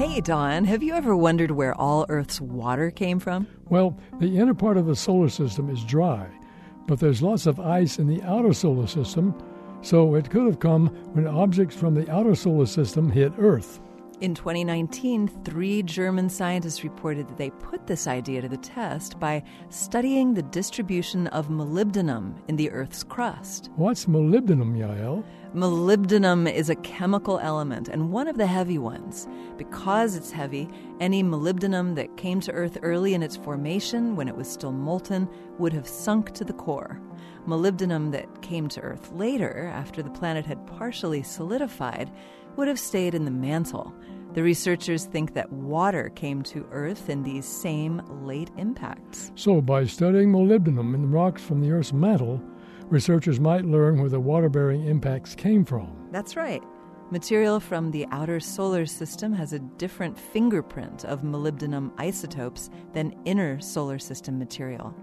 Hey, Don, have you ever wondered where all Earth's water came from? Well, the inner part of the solar system is dry, but there's lots of ice in the outer solar system, so it could have come when objects from the outer solar system hit Earth. In 2019, three German scientists reported that they put this idea to the test by studying the distribution of molybdenum in the Earth's crust. What's molybdenum, Yael? Molybdenum is a chemical element and one of the heavy ones. Because it's heavy, any molybdenum that came to Earth early in its formation, when it was still molten, would have sunk to the core. Molybdenum that came to Earth later, after the planet had partially solidified, would have stayed in the mantle. The researchers think that water came to Earth in these same late impacts. So, by studying molybdenum in the rocks from the Earth's mantle, researchers might learn where the water bearing impacts came from. That's right. Material from the outer solar system has a different fingerprint of molybdenum isotopes than inner solar system material.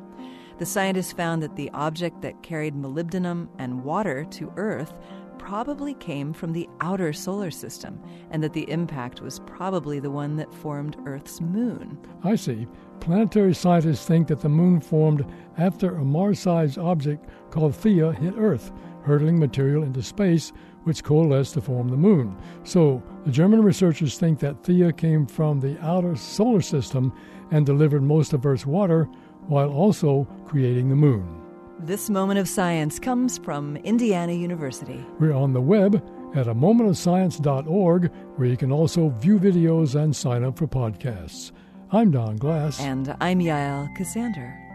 The scientists found that the object that carried molybdenum and water to Earth probably came from the outer solar system, and that the impact was probably the one that formed Earth's moon. I see. Planetary scientists think that the moon formed after a Mars sized object called Theia hit Earth, hurtling material into space, which coalesced to form the moon. So, the German researchers think that Theia came from the outer solar system and delivered most of Earth's water while also creating the moon. This moment of science comes from Indiana University. We're on the web at a momentofscience.org, where you can also view videos and sign up for podcasts. I'm Don Glass. And I'm Yael Ksander.